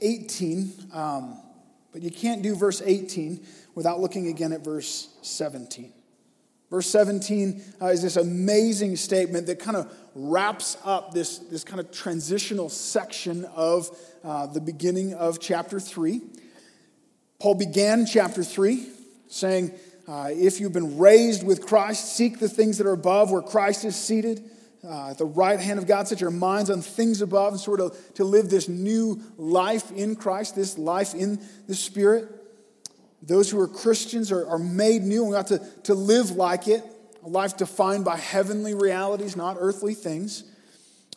18, um, but you can't do verse 18 without looking again at verse 17. Verse 17 uh, is this amazing statement that kind of wraps up this, this kind of transitional section of uh, the beginning of chapter 3. Paul began chapter 3 saying, uh, If you've been raised with Christ, seek the things that are above where Christ is seated. Uh, at the right hand of God, set your minds on things above, and sort of to live this new life in Christ, this life in the Spirit. Those who are Christians are, are made new, and we got to, to live like it, a life defined by heavenly realities, not earthly things.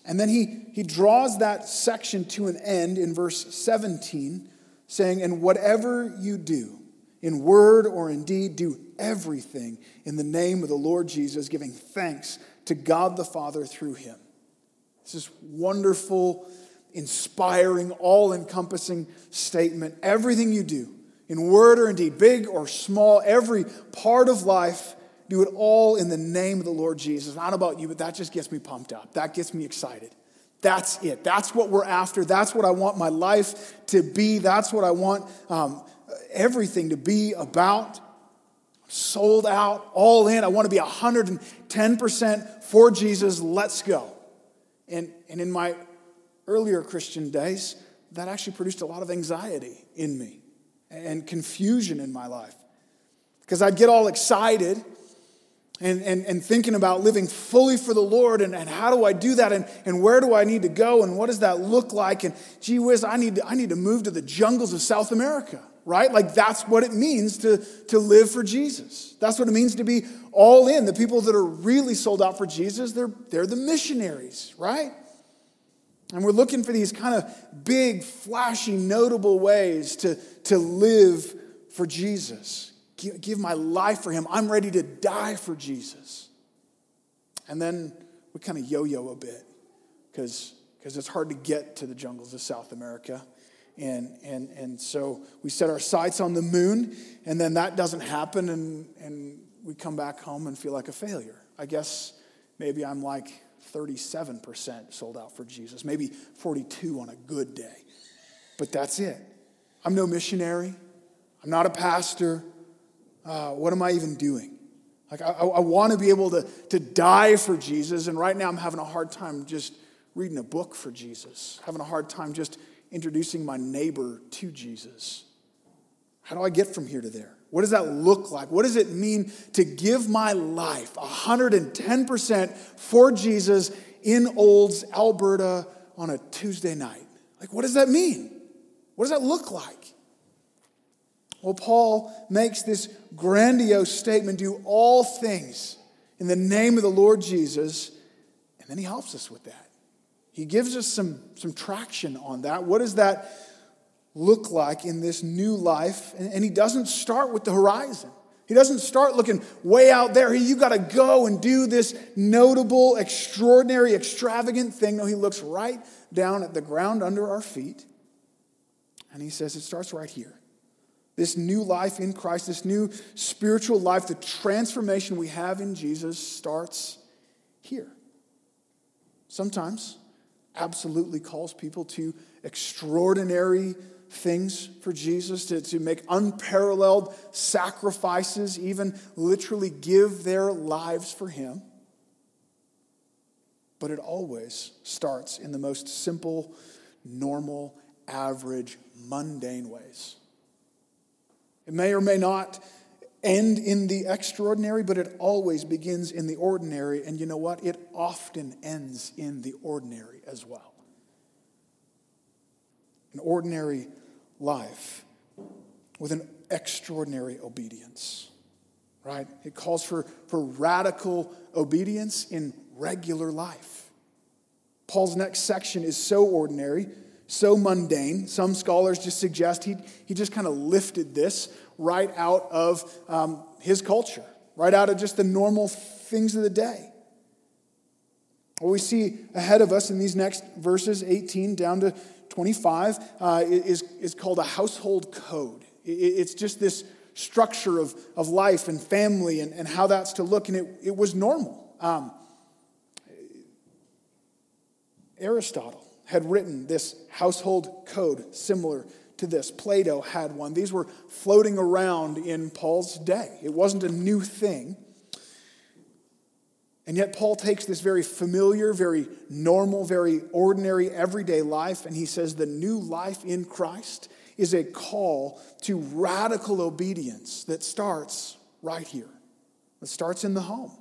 And then he, he draws that section to an end in verse 17, saying, And whatever you do, in word or in deed, do everything in the name of the Lord Jesus, giving thanks to God the Father through him. This is wonderful, inspiring, all encompassing statement. Everything you do, in word or in deed, big or small, every part of life, do it all in the name of the Lord Jesus. Not about you, but that just gets me pumped up. That gets me excited. That's it. That's what we're after. That's what I want my life to be. That's what I want um, everything to be about. Sold out, all in. I want to be 110% for Jesus. Let's go. And, and in my earlier Christian days, that actually produced a lot of anxiety in me and confusion in my life. Because I'd get all excited and, and, and thinking about living fully for the Lord and, and how do I do that and, and where do I need to go and what does that look like? And gee whiz, I need I need to move to the jungles of South America, right? Like that's what it means to, to live for Jesus. That's what it means to be all in. The people that are really sold out for Jesus, they're, they're the missionaries, right? And we're looking for these kind of big, flashy, notable ways to, to live for Jesus give my life for him. I'm ready to die for Jesus. And then we kind of yo yo a bit because it's hard to get to the jungles of South America. And, and, and so we set our sights on the moon, and then that doesn't happen, and, and we come back home and feel like a failure. I guess maybe I'm like 37% sold out for Jesus, maybe 42 on a good day. But that's it. I'm no missionary, I'm not a pastor uh, what am I even doing? Like, I, I want to be able to, to die for Jesus, and right now I'm having a hard time just reading a book for Jesus, having a hard time just introducing my neighbor to Jesus. How do I get from here to there? What does that look like? What does it mean to give my life 110% for Jesus in Olds, Alberta on a Tuesday night? Like, what does that mean? What does that look like? Well, Paul makes this grandiose statement do all things in the name of the Lord Jesus, and then he helps us with that. He gives us some, some traction on that. What does that look like in this new life? And, and he doesn't start with the horizon. He doesn't start looking way out there. You got to go and do this notable, extraordinary, extravagant thing. No, he looks right down at the ground under our feet. And he says, It starts right here this new life in Christ, this new spiritual life, the transformation we have in Jesus starts here. Sometimes absolutely calls people to extraordinary things for Jesus, to, to make unparalleled sacrifices, even literally give their lives for Him. But it always starts in the most simple, normal, average, mundane ways. It may or may not end in the extraordinary, but it always begins in the ordinary. And you know what? It often ends in the ordinary as well. An ordinary life with an extraordinary obedience, right? It calls for, for radical obedience in regular life. Paul's next section is so ordinary, so mundane. Some scholars just suggest he, he just kind of lifted this right out of um, his culture, right out of just the normal things of the day. What we see ahead of us in these next verses, 18 down to 25, uh, is, is called a household code. It's just this structure of, of life and family and, and how that's to look, and it, it was normal. Um, Aristotle had written this household code similar to this. Plato had one. These were floating around in Paul's day. It wasn't a new thing. And yet, Paul takes this very familiar, very normal, very ordinary, everyday life, and he says the new life in Christ is a call to radical obedience that starts right here. It starts in the home.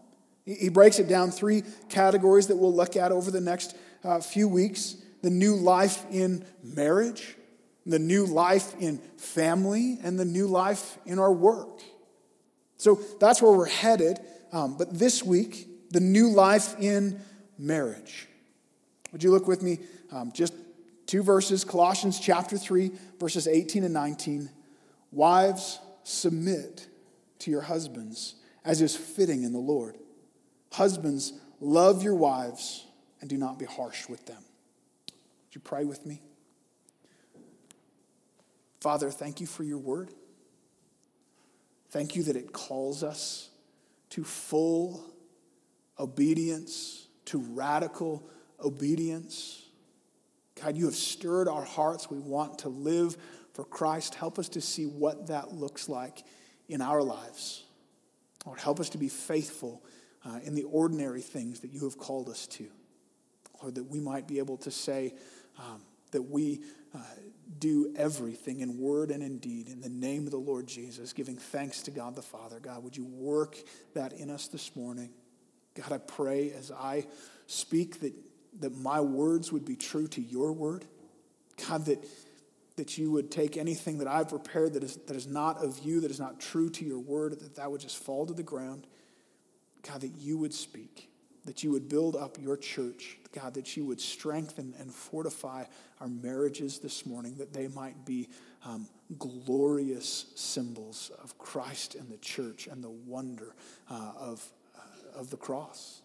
He breaks it down three categories that we'll look at over the next uh, few weeks the new life in marriage, the new life in family, and the new life in our work. So that's where we're headed. Um, but this week, the new life in marriage. Would you look with me? Um, just two verses Colossians chapter 3, verses 18 and 19. Wives, submit to your husbands as is fitting in the Lord. Husbands, love your wives and do not be harsh with them. Would you pray with me? Father, thank you for your word. Thank you that it calls us to full obedience, to radical obedience. God, you have stirred our hearts. We want to live for Christ. Help us to see what that looks like in our lives. Lord, help us to be faithful uh, in the ordinary things that you have called us to. Lord, that we might be able to say um, that we uh, do everything in word and in deed in the name of the Lord Jesus, giving thanks to God the Father. God, would you work that in us this morning? God, I pray as I speak that, that my words would be true to your word. God, that, that you would take anything that I've prepared that is, that is not of you, that is not true to your word, that that would just fall to the ground. God, that you would speak, that you would build up your church. God, that you would strengthen and fortify our marriages this morning, that they might be um, glorious symbols of Christ and the church and the wonder uh, of of the cross.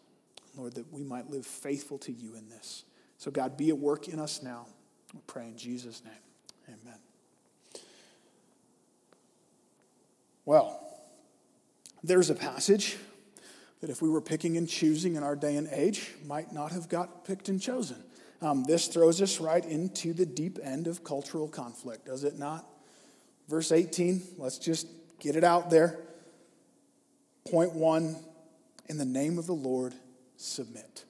Lord, that we might live faithful to you in this. So, God, be at work in us now. We pray in Jesus' name. Amen. Well, there's a passage that if we were picking and choosing in our day and age, might not have got picked and chosen. Um, this throws us right into the deep end of cultural conflict, does it not? Verse 18, let's just get it out there. Point one in the name of the Lord, submit.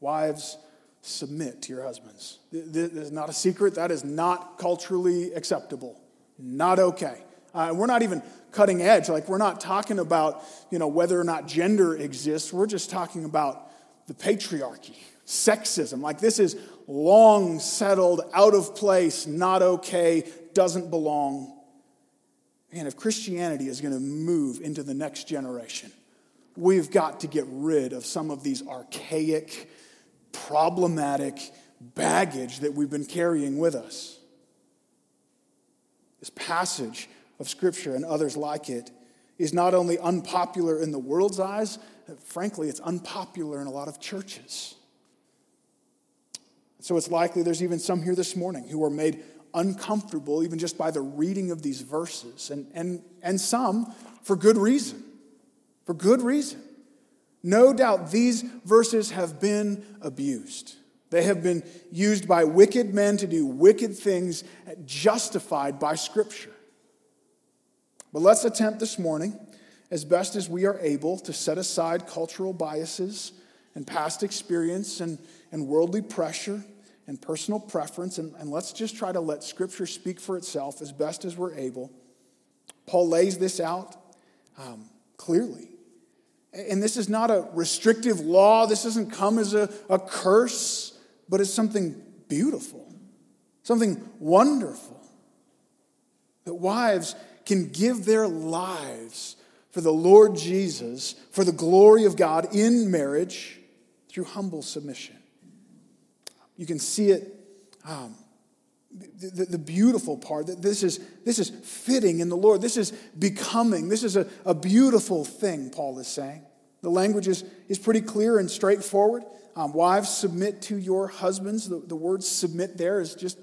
Wives, submit to your husbands. This is not a secret. That is not culturally acceptable. Not okay. Uh, we're not even cutting edge. Like, we're not talking about, you know, whether or not gender exists. We're just talking about the patriarchy, sexism. Like, this is long settled, out of place, not okay, doesn't belong. And if Christianity is going to move into the next generation, we've got to get rid of some of these archaic, problematic baggage that we've been carrying with us. This passage of Scripture and others like it is not only unpopular in the world's eyes, frankly, it's unpopular in a lot of churches. So it's likely there's even some here this morning who are made uncomfortable even just by the reading of these verses, and, and, and some for good reason for good reason. No doubt these verses have been abused. They have been used by wicked men to do wicked things justified by Scripture. But let's attempt this morning, as best as we are able, to set aside cultural biases and past experience and, and worldly pressure and personal preference, and, and let's just try to let Scripture speak for itself as best as we're able. Paul lays this out um, clearly. And this is not a restrictive law. This doesn't come as a, a curse, but it's something beautiful, something wonderful. That wives can give their lives for the Lord Jesus, for the glory of God in marriage through humble submission. You can see it. Um, the, the, beautiful part that this is this is fitting in the Lord. This is becoming. This is a, a beautiful thing, Paul is saying. The language is, is pretty clear and straightforward. Um, wives, submit to your husbands. The, the word submit there is just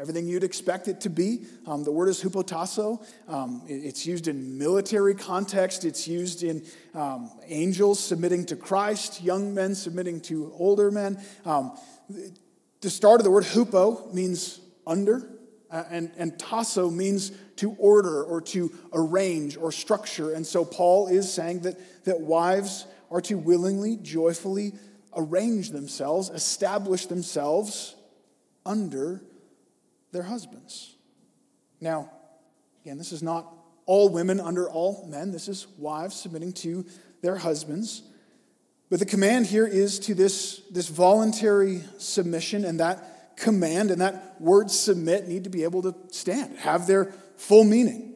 everything you'd expect it to be. Um, the word is hupotasso. Um, it, it's used in military context, it's used in um, angels submitting to Christ, young men submitting to older men. Um, the start of the word hupo means under, uh, and, and tasso means to order or to arrange or structure. And so Paul is saying that, that wives are to willingly, joyfully arrange themselves, establish themselves under their husbands. Now, again, this is not all women under all men, this is wives submitting to their husbands. But the command here is to this, this voluntary submission, and that command and that word submit need to be able to stand, have their full meaning.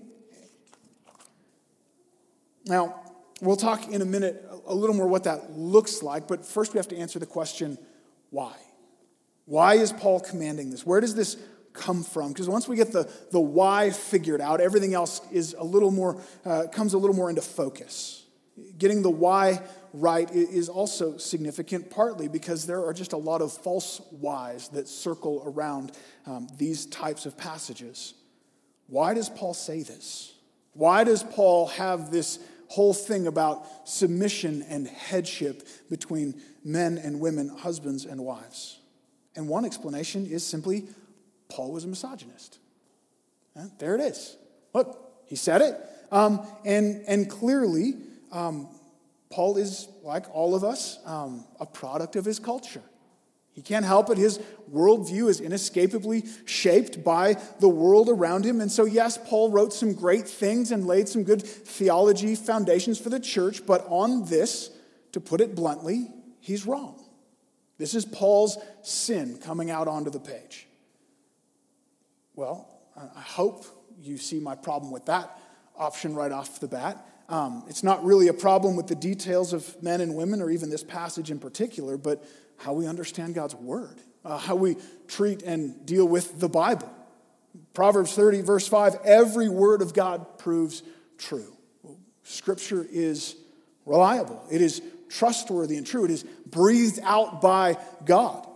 Now, we'll talk in a minute a little more what that looks like, but first we have to answer the question why? Why is Paul commanding this? Where does this come from? Because once we get the, the why figured out, everything else is a little more, uh, comes a little more into focus. Getting the why right is also significant, partly because there are just a lot of false whys that circle around um, these types of passages. Why does Paul say this? Why does Paul have this whole thing about submission and headship between men and women, husbands and wives? And one explanation is simply Paul was a misogynist. There it is. Look, he said it. Um, and, and clearly, um, Paul is, like all of us, um, a product of his culture. He can't help it. His worldview is inescapably shaped by the world around him. And so, yes, Paul wrote some great things and laid some good theology foundations for the church, but on this, to put it bluntly, he's wrong. This is Paul's sin coming out onto the page. Well, I hope you see my problem with that option right off the bat. Um, it's not really a problem with the details of men and women or even this passage in particular, but how we understand God's word, uh, how we treat and deal with the Bible. Proverbs 30, verse 5 every word of God proves true. Scripture is reliable, it is trustworthy and true, it is breathed out by God.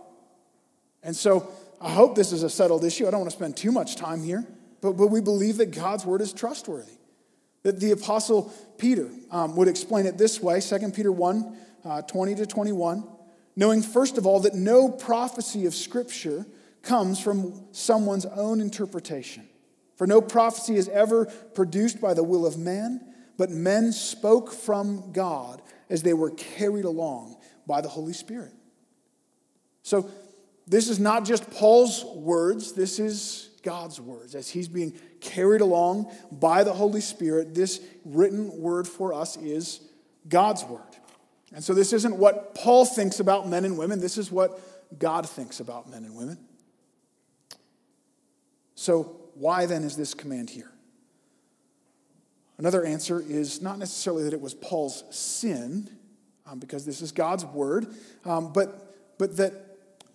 And so I hope this is a settled issue. I don't want to spend too much time here, but, but we believe that God's word is trustworthy. That the apostle Peter um, would explain it this way 2 Peter 1 uh, 20 to 21 knowing, first of all, that no prophecy of Scripture comes from someone's own interpretation. For no prophecy is ever produced by the will of man, but men spoke from God as they were carried along by the Holy Spirit. So, this is not just Paul's words, this is God's words. As he's being carried along by the Holy Spirit, this written word for us is God's word. And so this isn't what Paul thinks about men and women, this is what God thinks about men and women. So, why then is this command here? Another answer is not necessarily that it was Paul's sin, um, because this is God's word, um, but, but that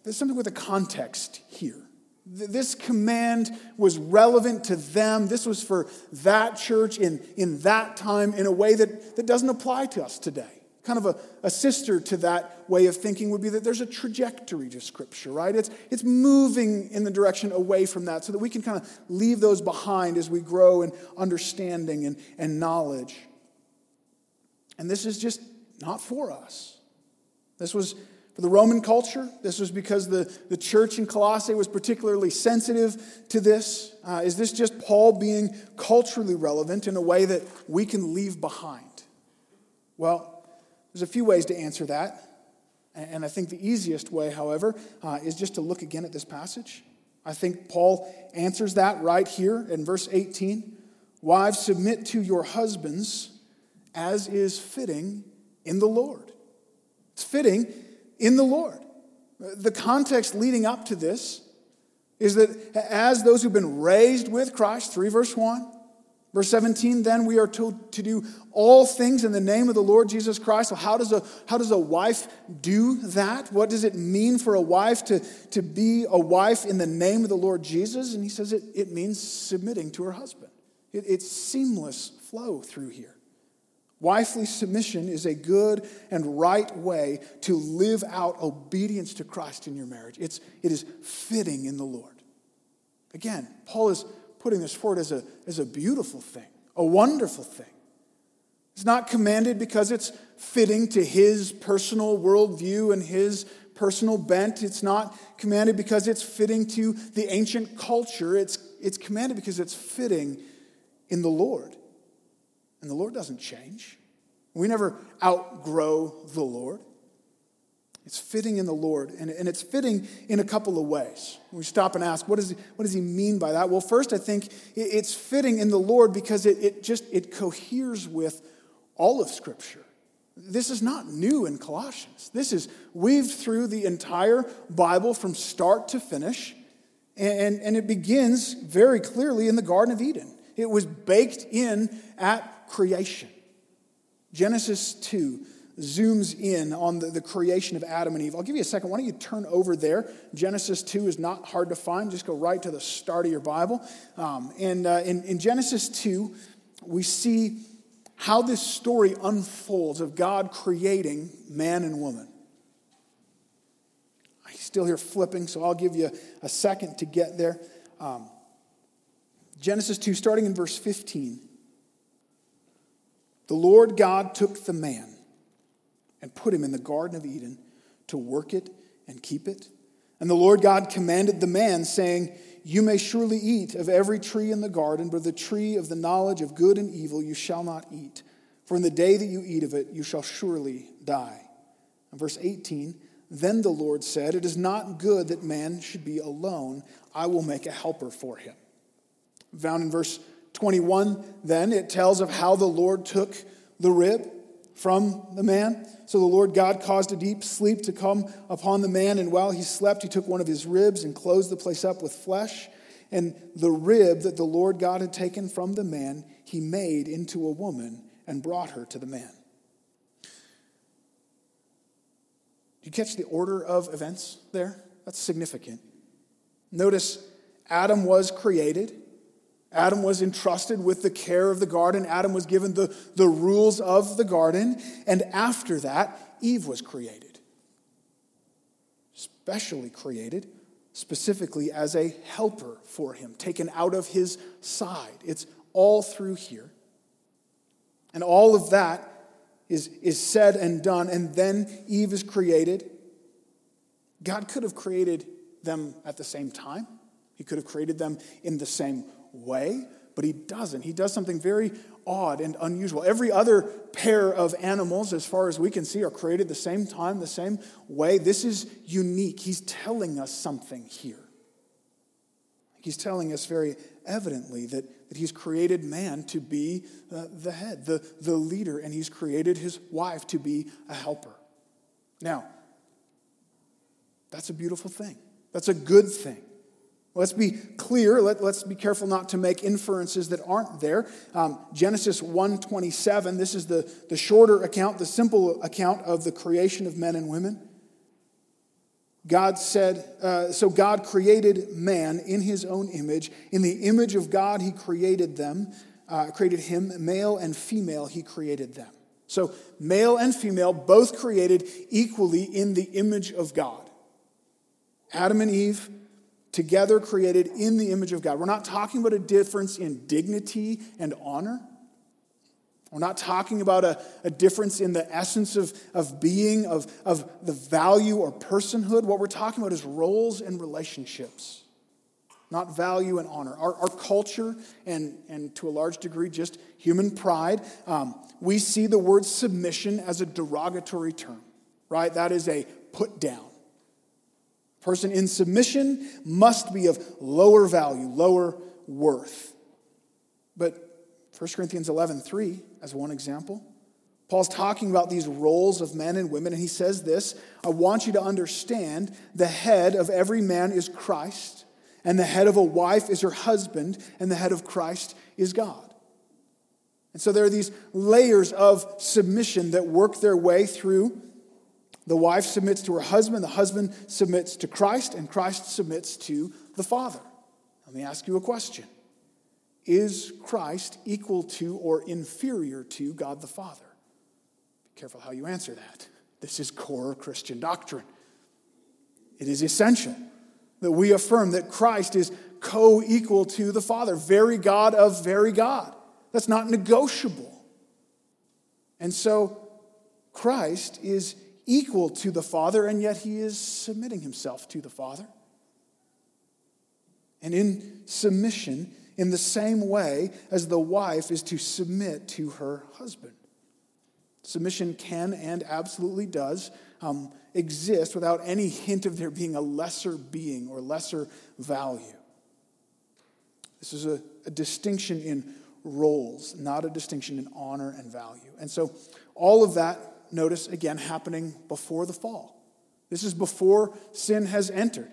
there's something with a context here. This command was relevant to them. This was for that church in, in that time in a way that, that doesn't apply to us today. Kind of a, a sister to that way of thinking would be that there's a trajectory to Scripture, right? It's, it's moving in the direction away from that so that we can kind of leave those behind as we grow in understanding and, and knowledge. And this is just not for us. This was for the Roman culture. This was because the, the church in Colossae was particularly sensitive to this. Uh, is this just Paul being culturally relevant in a way that we can leave behind? Well, there's a few ways to answer that. And I think the easiest way, however, uh, is just to look again at this passage. I think Paul answers that right here in verse 18. Wives, submit to your husbands as is fitting in the Lord. It's fitting in the Lord. The context leading up to this is that as those who've been raised with Christ, 3 verse 1, Verse 17, then we are told to do all things in the name of the Lord Jesus Christ. So, how does a, how does a wife do that? What does it mean for a wife to, to be a wife in the name of the Lord Jesus? And he says it, it means submitting to her husband. It, it's seamless flow through here. Wifely submission is a good and right way to live out obedience to Christ in your marriage. It's, it is fitting in the Lord. Again, Paul is putting this forward as a, as a beautiful thing, a wonderful thing. It's not commanded because it's fitting to his personal worldview and his personal bent. It's not commanded because it's fitting to the ancient culture. It's, it's commanded because it's fitting in the Lord. And the Lord doesn't change. We never outgrow the Lord. It's fitting in the Lord, and, and it's fitting in a couple of ways. We stop and ask, what, is what does he mean by that? Well, first, I think it's fitting in the Lord because it, it just it coheres with all of Scripture. This is not new in Colossians. This is weaved through the entire Bible from start to finish, and, and it begins very clearly in the Garden of Eden. It was baked in at creation. Genesis 2 zooms in on the, the creation of Adam and Eve. I'll give you a second. Why don't you turn over there? Genesis 2 is not hard to find. Just go right to the start of your Bible. Um, and uh, in, in Genesis 2, we see how this story unfolds of God creating man and woman. I still hear flipping, so I'll give you a second to get there. Um, Genesis 2, starting in verse 15. The Lord God took the man and put him in the Garden of Eden to work it and keep it. And the Lord God commanded the man, saying, You may surely eat of every tree in the garden, but the tree of the knowledge of good and evil you shall not eat. For in the day that you eat of it, you shall surely die. And verse 18 Then the Lord said, It is not good that man should be alone. I will make a helper for him. Found in verse 21, then it tells of how the Lord took the rib from the man. So the Lord God caused a deep sleep to come upon the man, and while he slept, he took one of his ribs and closed the place up with flesh. And the rib that the Lord God had taken from the man, he made into a woman and brought her to the man. Do you catch the order of events there? That's significant. Notice Adam was created. Adam was entrusted with the care of the garden. Adam was given the, the rules of the garden. And after that, Eve was created. Specially created, specifically as a helper for him, taken out of his side. It's all through here. And all of that is, is said and done. And then Eve is created. God could have created them at the same time, He could have created them in the same way, but he doesn't. He does something very odd and unusual. Every other pair of animals, as far as we can see, are created the same time, the same way. This is unique. He's telling us something here. He's telling us very evidently that, that he's created man to be uh, the head, the, the leader, and he's created his wife to be a helper. Now, that's a beautiful thing. That's a good thing. Let's be clear. Let, us be careful not to make inferences that aren't there. Um, Genesis 1.27, this is the, the shorter account, the simple account of the creation of men and women. God said, uh, so God created man in his own image. In the image of God, he created them, uh, created him, male and female, he created them. So male and female, both created equally in the image of God. Adam and Eve together created in the image of God. We're not talking about a difference in dignity and honor. We're not talking about a, a difference in the essence of, of being, of, of the value or personhood. What we're talking about is roles and relationships, not value and honor. Our, our culture, and, and to a large degree, just human pride, um, we see the word submission as a derogatory term, right? That is a put down person in submission must be of lower value, lower worth. But 1 Corinthians 11, 3, as one example, Paul's talking about these roles of men and women, and he says this I want you to understand the head of every man is Christ, and the head of a wife is her husband, and the head of Christ is God. And so there are these layers of submission that work their way through. The wife submits to her husband, the husband submits to Christ, and Christ submits to the Father. Let me ask you a question Is Christ equal to or inferior to God the Father? Be careful how you answer that. This is core Christian doctrine. It is essential that we affirm that Christ is co equal to the Father, very God of very God. That's not negotiable. And so Christ is equal to the Father, and yet he is submitting himself to the Father. And in submission, in the same way as the wife is to submit to her husband. Submission can and absolutely does um, exist without any hint of there being a lesser being or lesser value. This is a, a distinction in roles, not a distinction in honor and value. And so, all of that, notice again, happening before the fall. This is before sin has entered.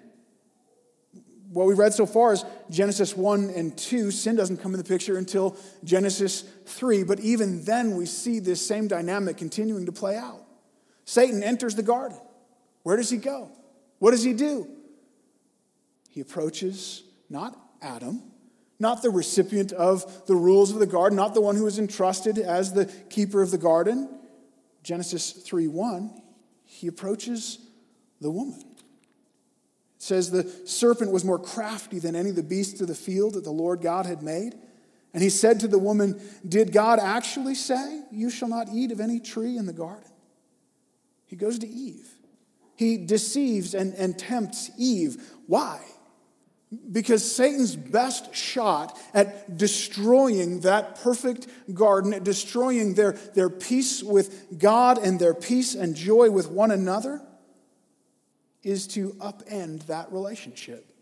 What we read so far is Genesis 1 and 2. Sin doesn't come in the picture until Genesis 3. But even then, we see this same dynamic continuing to play out. Satan enters the garden. Where does he go? What does he do? He approaches not Adam, not the recipient of the rules of the garden, not the one who was entrusted as the keeper of the garden. Genesis 3 1, he approaches the woman. It says the serpent was more crafty than any of the beasts of the field that the Lord God had made. And he said to the woman, Did God actually say, You shall not eat of any tree in the garden? He goes to Eve. He deceives and, and tempts Eve. Why? Because Satan's best shot at destroying that perfect garden, at destroying their, their peace with God and their peace and joy with one another, is to upend that relationship,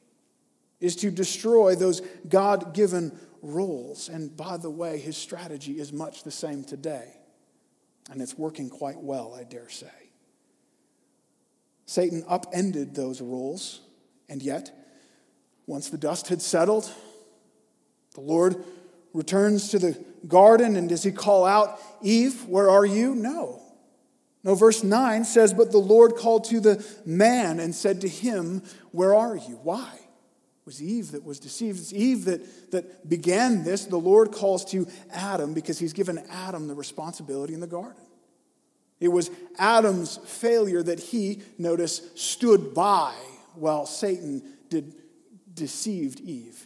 is to destroy those God given roles. And by the way, his strategy is much the same today. And it's working quite well, I dare say. Satan upended those roles, and yet, once the dust had settled, the Lord returns to the garden, and does he call out, Eve, where are you? No. No, verse 9 says, But the Lord called to the man and said to him, Where are you? Why? It was Eve that was deceived. It's Eve that, that began this. The Lord calls to Adam because he's given Adam the responsibility in the garden. It was Adam's failure that he, notice, stood by while Satan did deceived Eve.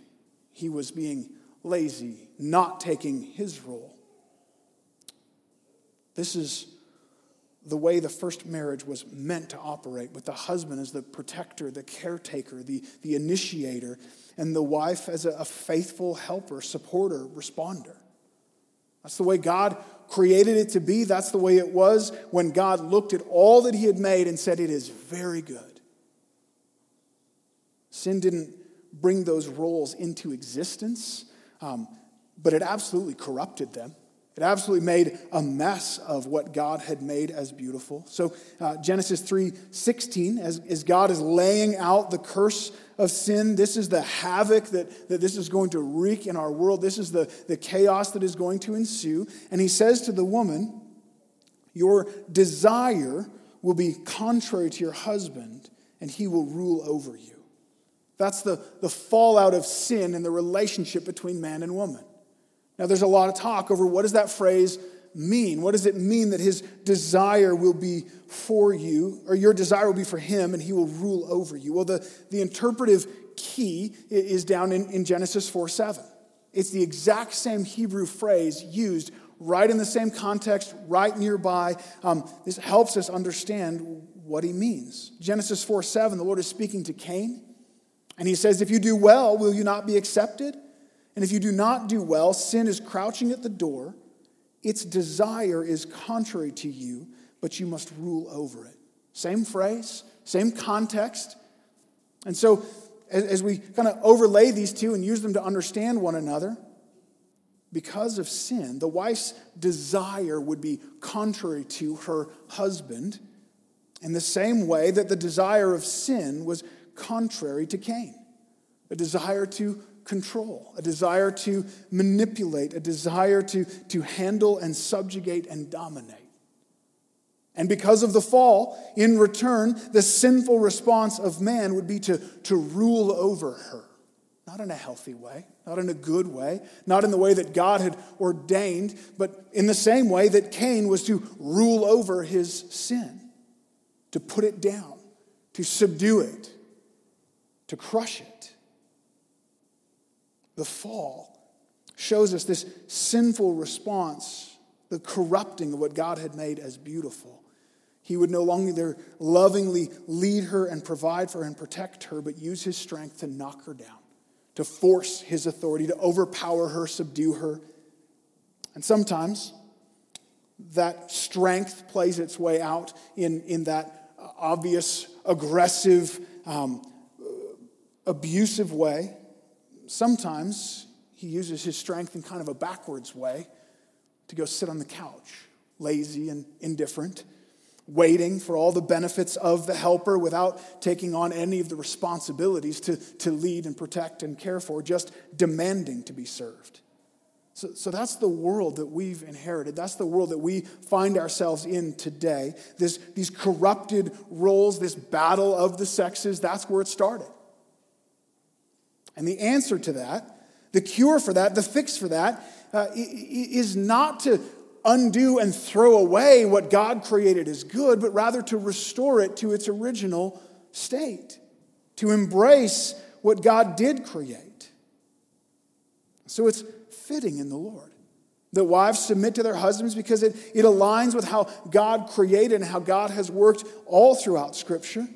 He was being lazy, not taking his role. This is the way the first marriage was meant to operate, with the husband as the protector, the caretaker, the, the initiator, and the wife as a, a faithful helper, supporter, responder. That's the way God created it to be. That's the way it was when God looked at all that He had made and said, It is very good. Sin didn't bring those roles into existence, um, but it absolutely corrupted them. It absolutely made a mess of what God had made as beautiful. So uh, Genesis 3:16, as, as God is laying out the curse of sin, this is the havoc that, that this is going to wreak in our world. This is the, the chaos that is going to ensue. And he says to the woman, Your desire will be contrary to your husband, and he will rule over you. That's the, the fallout of sin in the relationship between man and woman. Now, there's a lot of talk over what does that phrase mean? What does it mean that his desire will be for you, or your desire will be for him, and he will rule over you? Well, the, the interpretive key is down in, in Genesis 4 7. It's the exact same Hebrew phrase used right in the same context, right nearby. Um, this helps us understand what he means. Genesis 4 7, the Lord is speaking to Cain, and he says, If you do well, will you not be accepted? And if you do not do well, sin is crouching at the door. Its desire is contrary to you, but you must rule over it. Same phrase, same context. And so, as, we kind of overlay these two and use them to understand one another, because of sin, the wife's desire would be contrary to her husband in the same way that the desire of sin was contrary to Cain. A desire to control, a desire to manipulate, a desire to, to handle and subjugate and dominate. And because of the fall, in return, the sinful response of man would be to, to rule over her. Not in a healthy way, not in a good way, not in the way that God had ordained, but in the same way that Cain was to rule over his sin, to put it down, to subdue it, to crush it. The fall shows us this sinful response, the corrupting of what God had made as beautiful. He would no longer lovingly lead her and provide for her and protect her, but use his strength to knock her down, to force his authority, to overpower her, subdue her. And sometimes that strength plays its way out in, in that obvious, aggressive, um, abusive way. Sometimes he uses his strength in kind of a backwards way to go sit on the couch, lazy and indifferent waiting for all the benefits of the helper without taking on any of the responsibilities to, to lead and protect and care for, just demanding to be served. So, so that's the world that we've inherited. That's the world that we find ourselves in today. This, these corrupted roles, this battle of the sexes, that's where it started. And the answer to that, the cure for that, the fix for that, uh, is not to undo and throw away what God created as good, but rather to restore it to its original state, to embrace what God did create. So it's fitting in the Lord that wives submit to their husbands because it, it aligns with how God created and how God has worked all throughout Scripture.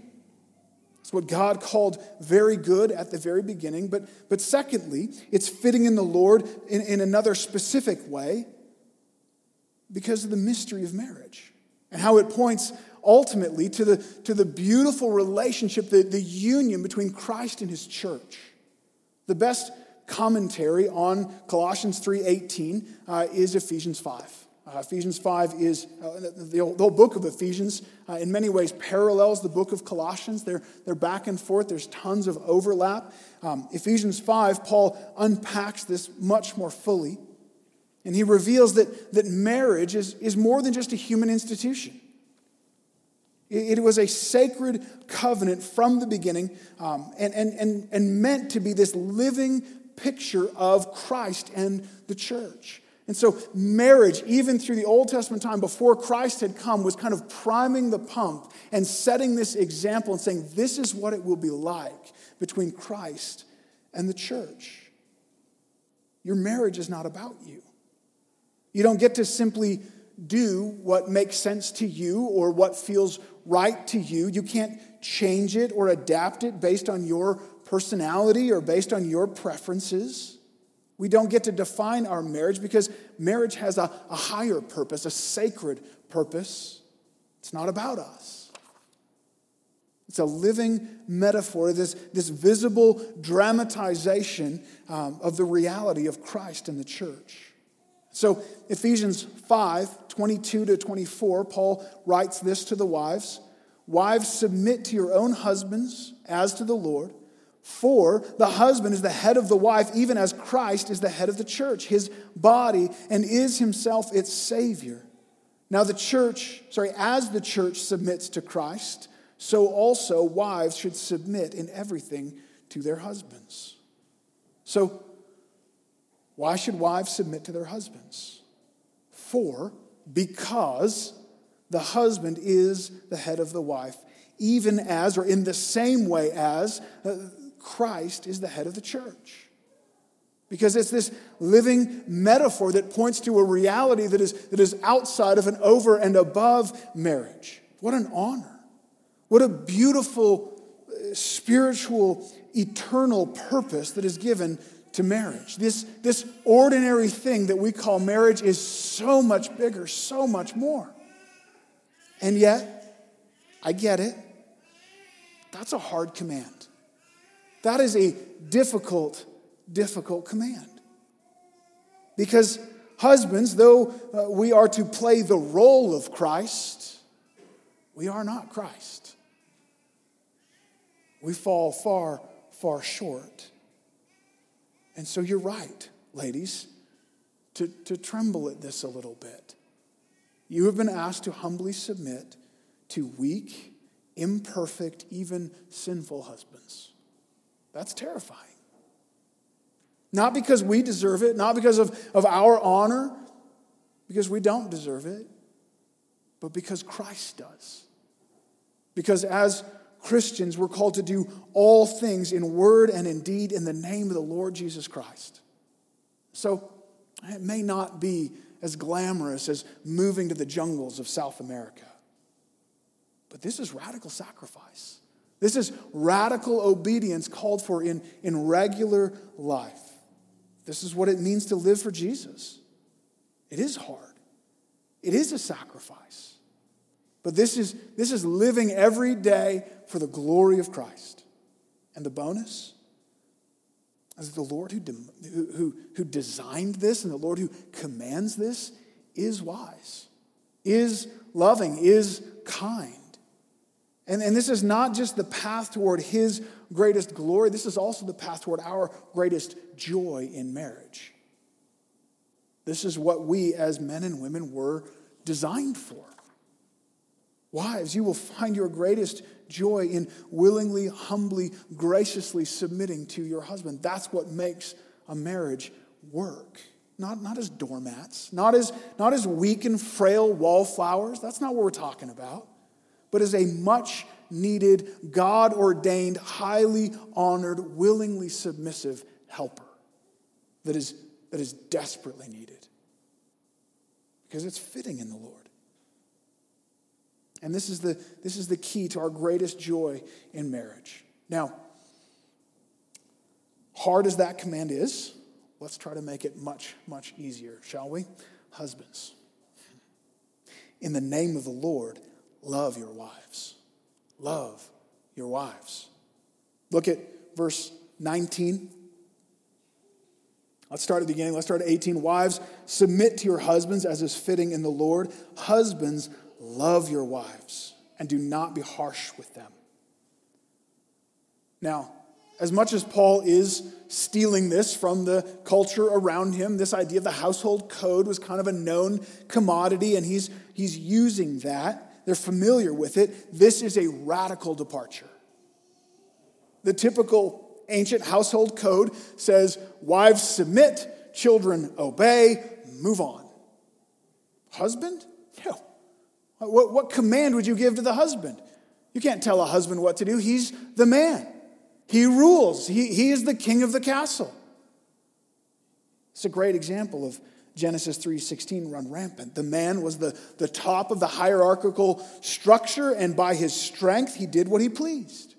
It's what God called very good at the very beginning. But, but secondly, it's fitting in the Lord in, in another specific way because of the mystery of marriage and how it points ultimately to the, to the beautiful relationship, the, the union between Christ and his church. The best commentary on Colossians 3.18 uh, is Ephesians 5. Uh, Ephesians 5 is, uh, the, the, whole, book of Ephesians uh, in many ways parallels the book of Colossians. They're, they're back and forth, there's tons of overlap. Um, Ephesians 5, Paul unpacks this much more fully. And he reveals that, that marriage is, is more than just a human institution. It, it was a sacred covenant from the beginning um, and, and, and, and meant to be this living picture of Christ and the church. And so, marriage, even through the Old Testament time before Christ had come, was kind of priming the pump and setting this example and saying, This is what it will be like between Christ and the church. Your marriage is not about you. You don't get to simply do what makes sense to you or what feels right to you. You can't change it or adapt it based on your personality or based on your preferences. We don't get to define our marriage because marriage has a, a higher purpose, a sacred purpose. It's not about us. It's a living metaphor, this, this visible dramatization um, of the reality of Christ and the church. So, Ephesians 5 22 to 24, Paul writes this to the wives Wives, submit to your own husbands as to the Lord. For the husband is the head of the wife, even as Christ is the head of the church, his body, and is himself its Savior. Now, the church, sorry, as the church submits to Christ, so also wives should submit in everything to their husbands. So, why should wives submit to their husbands? For, because the husband is the head of the wife, even as, or in the same way as, uh, Christ is the head of the church. Because it's this living metaphor that points to a reality that is, that is outside of and over and above marriage. What an honor. What a beautiful, uh, spiritual, eternal purpose that is given to marriage. This, this ordinary thing that we call marriage is so much bigger, so much more. And yet, I get it. That's a hard command. That is a difficult, difficult command. Because husbands, though uh, we are to play the role of Christ, we are not Christ. We fall far, far short. And so you're right, ladies, to, to tremble at this a little bit. You have been asked to humbly submit to weak, imperfect, even sinful husbands. That's terrifying. Not because we deserve it, not because of, of our honor, because we don't deserve it, but because Christ does. Because as Christians, we're called to do all things in word and in deed in the name of the Lord Jesus Christ. So it may not be as glamorous as moving to the jungles of South America, but this is radical sacrifice. This is radical obedience called for in, in regular life. This is what it means to live for Jesus. It is hard, it is a sacrifice. But this is, this is living every day for the glory of Christ. And the bonus is the Lord who, who, who designed this and the Lord who commands this is wise, is loving, is kind. And, and this is not just the path toward his greatest glory, this is also the path toward our greatest joy in marriage. This is what we as men and women were designed for. Wives, you will find your greatest joy in willingly, humbly, graciously submitting to your husband. That's what makes a marriage work. Not, not as doormats, not as, not as weak and frail wallflowers. That's not what we're talking about. But as a much needed, God ordained, highly honored, willingly submissive helper that is, that is desperately needed. Because it's fitting in the Lord. And this is the, this is the key to our greatest joy in marriage. Now, hard as that command is, let's try to make it much, much easier, shall we? Husbands, in the name of the Lord, love your wives. Love your wives. Look at verse 19. Let's start at the beginning. Let's start at 18. Wives, submit to your husbands as is fitting in the Lord. Husbands, Love your wives and do not be harsh with them. Now, as much as Paul is stealing this from the culture around him, this idea of the household code was kind of a known commodity, and he's, he's using that. They're familiar with it. This is a radical departure. The typical ancient household code says wives submit, children obey, move on. Husband? No. What, what command would you give to the husband? You can't tell a husband what to do. He's the man. He rules. He, he is the king of the castle. It's a great example of Genesis 3:16 run rampant. The man was the, the top of the hierarchical structure, and by his strength, he did what he pleased.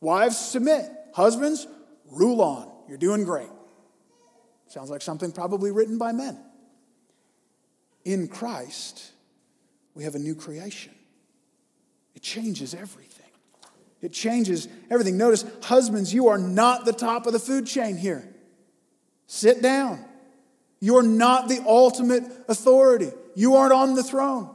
Wives, submit. Husbands, rule on. You're doing great. Sounds like something probably written by men. In Christ, we have a new creation. It changes everything. It changes everything. Notice, husbands, you are not the top of the food chain here. Sit down. You're not the ultimate authority. You aren't on the throne.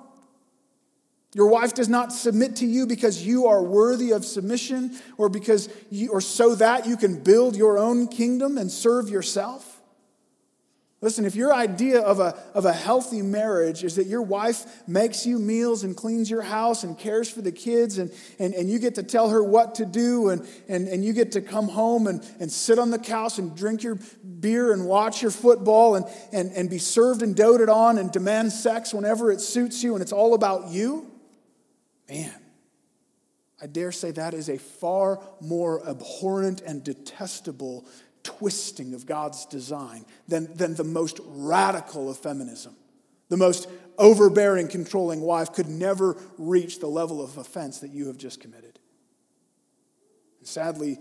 Your wife does not submit to you because you are worthy of submission or because you, or so that you can build your own kingdom and serve yourself. Listen, if your idea of a, of a healthy marriage is that your wife makes you meals and cleans your house and cares for the kids, and, and, and you get to tell her what to do, and, and, and you get to come home and, and sit on the couch and drink your beer and watch your football and, and, and be served and doted on and demand sex whenever it suits you, and it's all about you, man, I dare say that is a far more abhorrent and detestable twisting of God's design than, than the most radical of feminism. The most overbearing, controlling wife could never reach the level of offense that you have just committed. And sadly,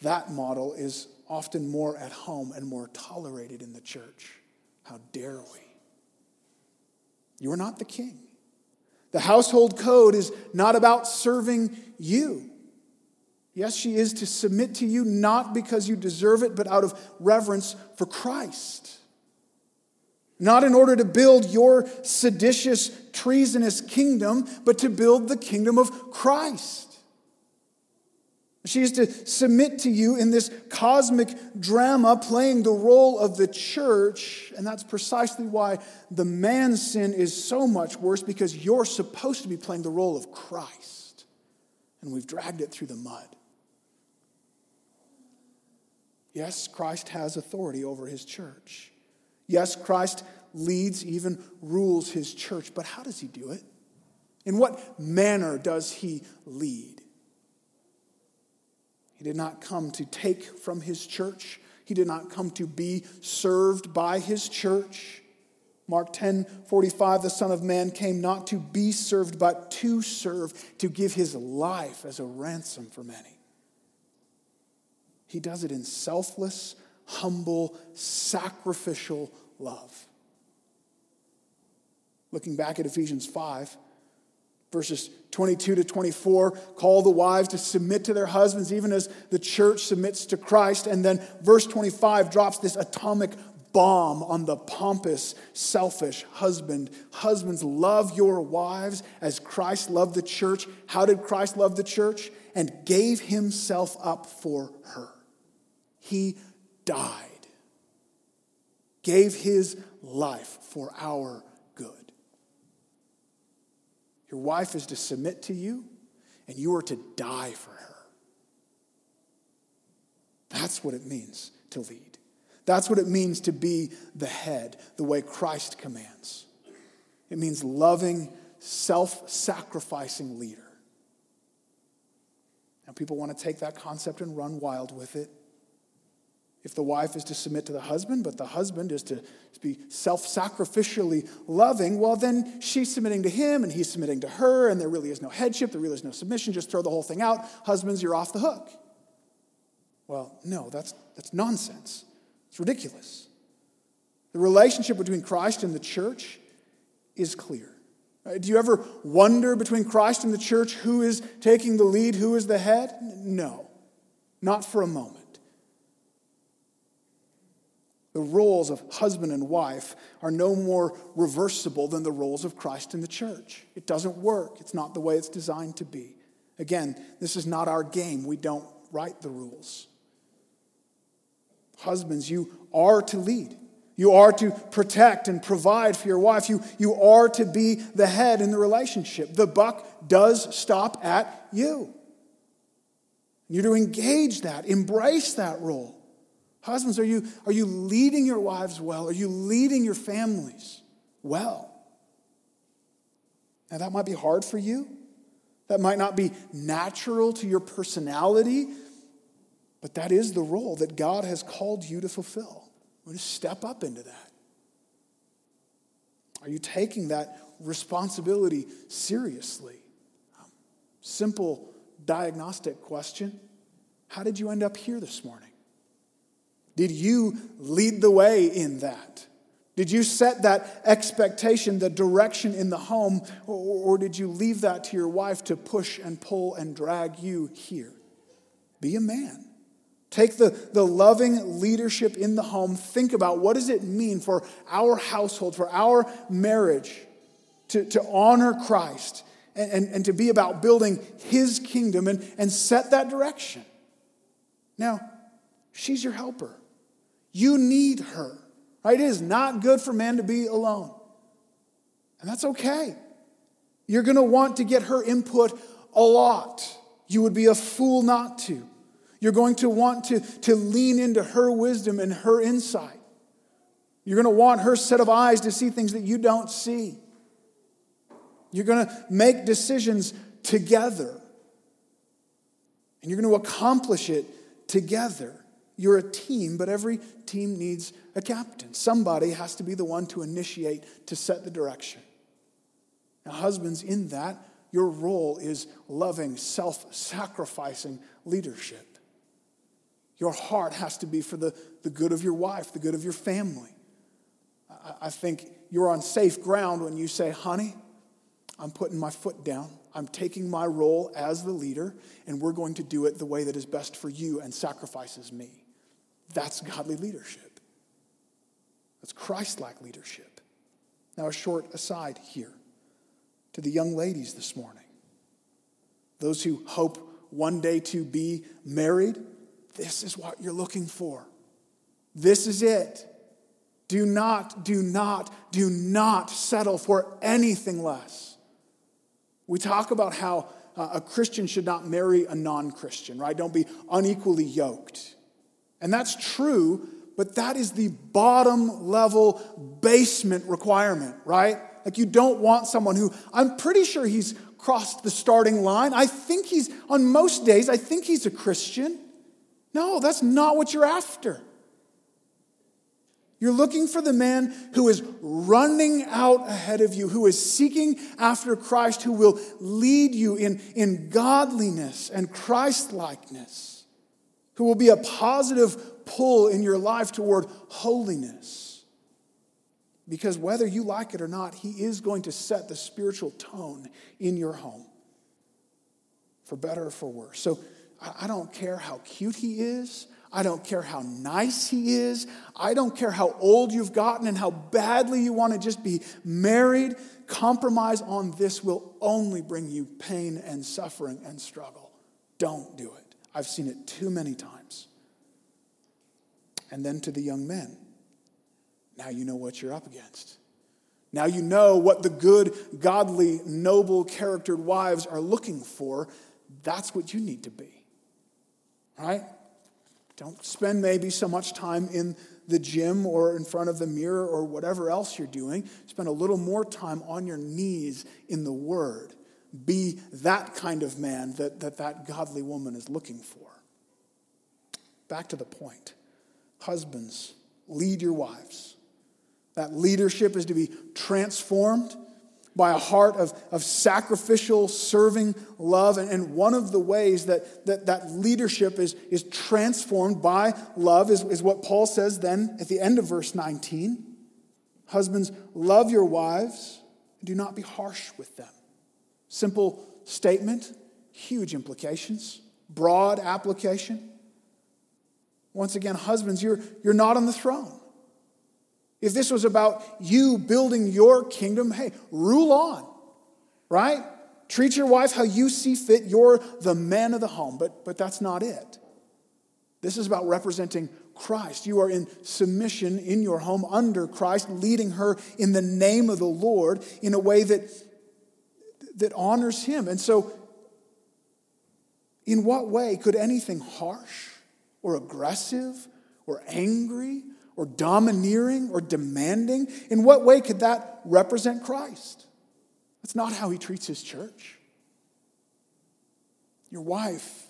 that model is often more at home and more tolerated in the church. How dare we? You are not the king. The household code is not about serving you. Yes, she is to submit to you not because you deserve it, but out of reverence for Christ. Not in order to build your seditious, treasonous kingdom, but to build the kingdom of Christ. She is to submit to you in this cosmic drama, playing the role of the church. And that's precisely why the man's sin is so much worse, because you're supposed to be playing the role of Christ. And we've dragged it through the mud. Yes, Christ has authority over his church. Yes, Christ leads, even rules his church. But how does he do it? In what manner does he lead? He did not come to take from his church. He did not come to be served by his church. Mark 10 45, the Son of Man came not to be served, but to serve, to give his life as a ransom for many. He does it in selfless, humble, sacrificial love. Looking back at Ephesians 5, Verses 22 to 24 call the wives to submit to their husbands, even as the church submits to Christ. And then verse 25 drops this atomic bomb on the pompous, selfish husband. Husbands, love your wives as Christ loved the church. How did Christ love the church? And gave himself up for her. He died, gave his life for our good. your wife is to submit to you, and you are to die for her. That's what it means to lead. That's what it means to be the head, the way Christ commands. It means loving, self sacrificing leader. Now, people want to take that concept and run wild with it. If the wife is to submit to the husband, but the husband is to be self sacrificially loving, well, then she's submitting to him and he's submitting to her, and there really is no headship, there really is no submission. Just throw the whole thing out. Husbands, you're off the hook. Well, no, that's, that's nonsense. It's ridiculous. The relationship between Christ and the church is clear. Do you ever wonder between Christ and the church who is taking the lead, who is the head? No, not for a moment. The roles of husband and wife are no more reversible than the roles of Christ in the church. It doesn't work, it's not the way it's designed to be. Again, this is not our game. We don't write the rules. Husbands, you are to lead. You are to protect and provide for your wife. You, you are to be the head in the relationship. The buck does stop at you. You're to engage that, embrace that role. Husbands, are you, are you leading your wives well? Are you leading your families well? Now, that might be hard for you. That might not be natural to your personality, but that is the role that God has called you to fulfill. We're to step up into that. Are you taking that responsibility seriously? Simple diagnostic question How did you end up here this morning? Did you lead the way in that? Did you set that expectation, the direction in the home, or, or, did you leave that to your wife to push and pull and drag you here? Be a man. Take the, the loving leadership in the home. Think about what does it mean for our household, for our marriage, to, to honor Christ and, and, and to be about building his kingdom and, and set that direction. Now, she's your helper. You need her. Right? It is not good for man to be alone. And that's okay. You're going to want to get her input a lot. You would be a fool not to. You're going to want to, to lean into her wisdom and her insight. You're going to want her set of eyes to see things that you don't see. You're going to make decisions together. And you're going to accomplish it together. You're a team, but every team needs a captain. Somebody has to be the one to initiate, to set the direction. Now, husbands, in that, your role is loving, self sacrificing leadership. Your heart has to be for the, the good of your wife, the good of your family. I, I think you're on safe ground when you say, honey, I'm putting my foot down. I'm taking my role as the leader, and we're going to do it the way that is best for you and sacrifices me. That's godly leadership. That's Christ like leadership. Now, a short aside here to the young ladies this morning, those who hope one day to be married, this is what you're looking for. This is it. Do not, do not, do not settle for anything less. We talk about how uh, a Christian should not marry a non Christian, right? Don't be unequally yoked. And that's true, but that is the bottom level basement requirement, right? Like you don't want someone who, I'm pretty sure he's crossed the starting line. I think he's, on most days, I think he's a Christian. No, that's not what you're after. You're looking for the man who is running out ahead of you, who is seeking after Christ, who will lead you in, in godliness and Christ likeness, who will be a positive pull in your life toward holiness. Because whether you like it or not, he is going to set the spiritual tone in your home, for better or for worse. So I don't care how cute he is. I don't care how nice he is. I don't care how old you've gotten and how badly you want to just be married. Compromise on this will only bring you pain and suffering and struggle. Don't do it. I've seen it too many times. And then to the young men, now you know what you're up against. Now you know what the good, godly, noble charactered wives are looking for. That's what you need to be. Right? Don't spend maybe so much time in the gym or in front of the mirror or whatever else you're doing. Spend a little more time on your knees in the Word. Be that kind of man that that, that godly woman is looking for. Back to the point. Husbands, lead your wives. That leadership is to be transformed by a heart of, of sacrificial, serving love. And, and one of the ways that that, that leadership is, is transformed by love is, is what Paul says then at the end of verse 19 Husbands, love your wives, do not be harsh with them. Simple statement, huge implications, broad application. Once again, husbands, you're, you're not on the throne. If this was about you building your kingdom, hey, rule on, right? Treat your wife how you see fit. You're the man of the home, but, but that's not it. This is about representing Christ. You are in submission in your home under Christ, leading her in the name of the Lord in a way that, that honors him. And so, in what way could anything harsh or aggressive or angry or domineering or demanding? In what way could that represent Christ? That's not how he treats his church. Your wife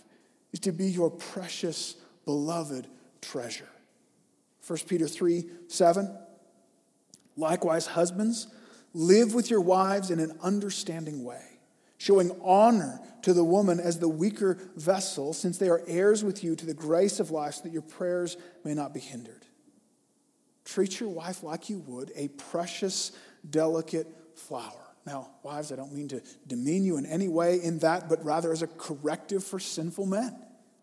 is to be your precious, beloved treasure. 1 Peter 3 7. Likewise, husbands, live with your wives in an understanding way, showing honor to the woman as the weaker vessel, since they are heirs with you to the grace of life, so that your prayers may not be hindered. Treat your wife like you would a precious, delicate flower. Now, wives, I don't mean to demean you in any way in that, but rather as a corrective for sinful men.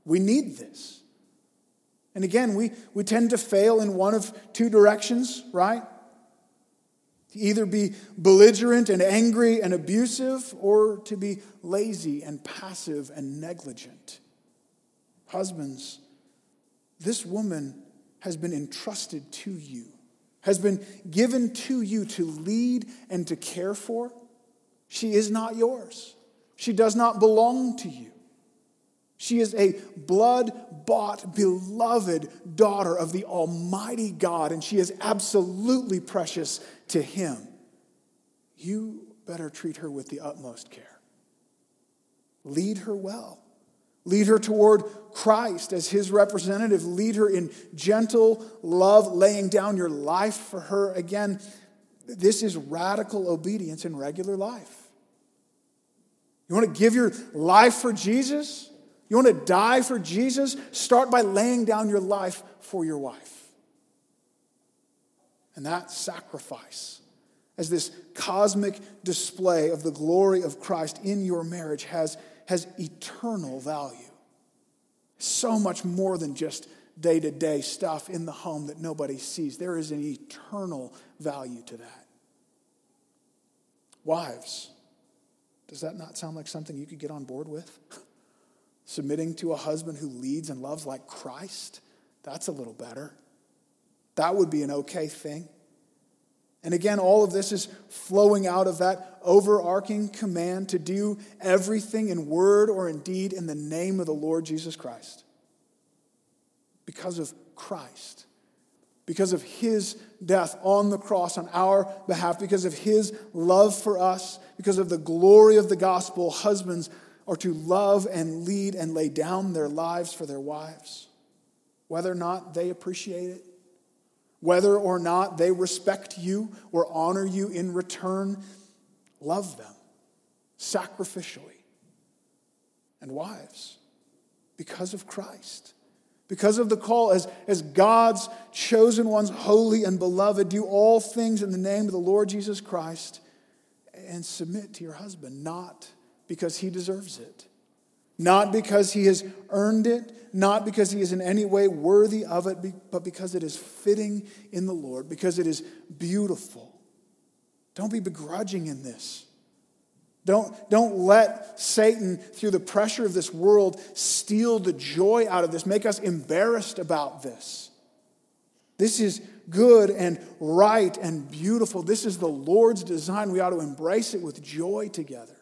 We need this. And again, we, we tend to fail in one of two directions, right? To either be belligerent and angry and abusive, or to be lazy and passive and negligent. Husbands, this woman has been entrusted to you, has been given to you to lead and to care for, she is not yours. She does not belong to you. She is a blood bought, beloved daughter of the Almighty God, and she is absolutely precious to Him. You better treat her with the utmost care. Lead her well. Lead her toward Christ as his representative. Lead her in gentle love, laying down your life for her. Again, this is radical obedience in regular life. You want to give your life for Jesus? You want to die for Jesus? Start by laying down your life for your wife. And that sacrifice, as this cosmic display of the glory of Christ in your marriage, has has eternal value. So much more than just day to day stuff in the home that nobody sees. There is an eternal value to that. Wives, does that not sound like something you could get on board with? submitting to a husband who leads and loves like Christ, that's a little better. That would be an okay thing. And again, all of this is flowing out of that overarching command to do everything in word or in deed in the name of the Lord Jesus Christ. Because of Christ, because of his death on the cross on our behalf, because of his love for us, because of the glory of the gospel, husbands are to love and lead and lay down their lives for their wives, whether or not they appreciate it whether or not they respect you or honor you in return, love them sacrificially. And wives, because of Christ, because of the call as, as God's chosen ones, holy and beloved, do all things in the name of the Lord Jesus Christ and submit to your husband, not because he deserves it, not because he has earned it, not because he is in any way worthy of it, but because it is fitting in the Lord, because it is beautiful. Don't be begrudging in this. Don't, don't let Satan, through the pressure of this world, steal the joy out of this, make us embarrassed about this. This is good and right and beautiful. This is the Lord's design. We ought to embrace it with joy together.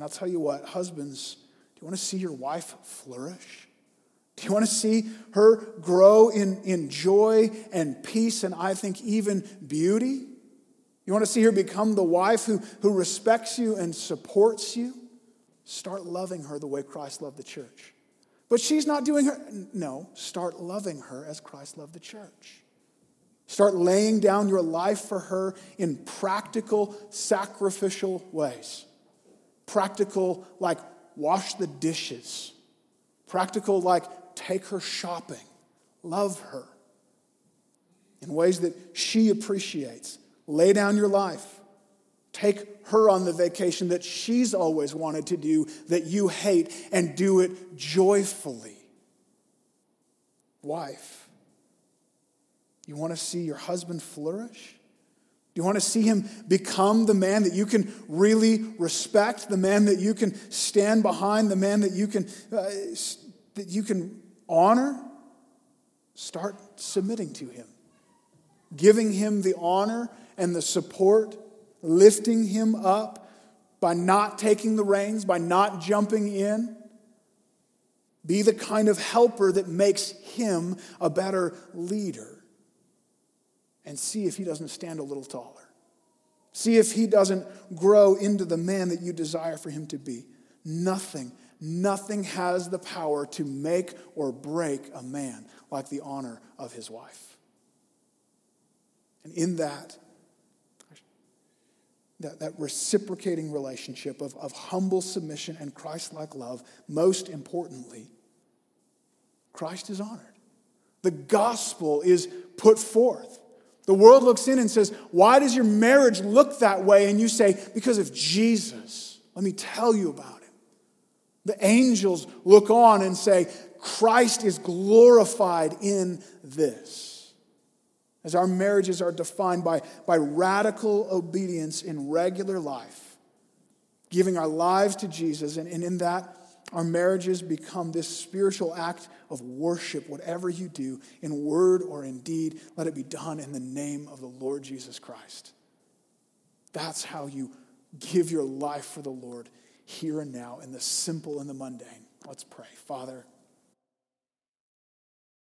And I'll tell you what, husbands, do you want to see your wife flourish? Do you want to see her grow in, in joy and peace and I think even beauty? You want to see her become the wife who, who respects you and supports you? Start loving her the way Christ loved the church. But she's not doing her. No, start loving her as Christ loved the church. Start laying down your life for her in practical, sacrificial ways. Practical, like wash the dishes. Practical, like take her shopping, love her in ways that she appreciates. Lay down your life. Take her on the vacation that she's always wanted to do, that you hate, and do it joyfully. Wife, you want to see your husband flourish? Do you want to see him become the man that you can really respect, the man that you can stand behind, the man that you can, uh, that you can honor? Start submitting to him, giving him the honor and the support, lifting him up by not taking the reins, by not jumping in. Be the kind of helper that makes him a better leader and see if he doesn't stand a little taller. See if he doesn't grow into the man that you desire for him to be. Nothing, nothing has the power to make or break a man like the honor of his wife. And in that, that, that reciprocating relationship of, of humble submission and Christ like love, most importantly, Christ is honored. The gospel is put forth. The world looks in and says, Why does your marriage look that way? And you say, Because of Jesus. Let me tell you about him. The angels look on and say, Christ is glorified in this. As our marriages are defined by, by radical obedience in regular life, giving our lives to Jesus, and, and in that, our marriages become this spiritual act of worship. Whatever you do, in word or in deed, let it be done in the name of the Lord Jesus Christ. That's how you give your life for the Lord here and now in the simple and the mundane. Let's pray. Father,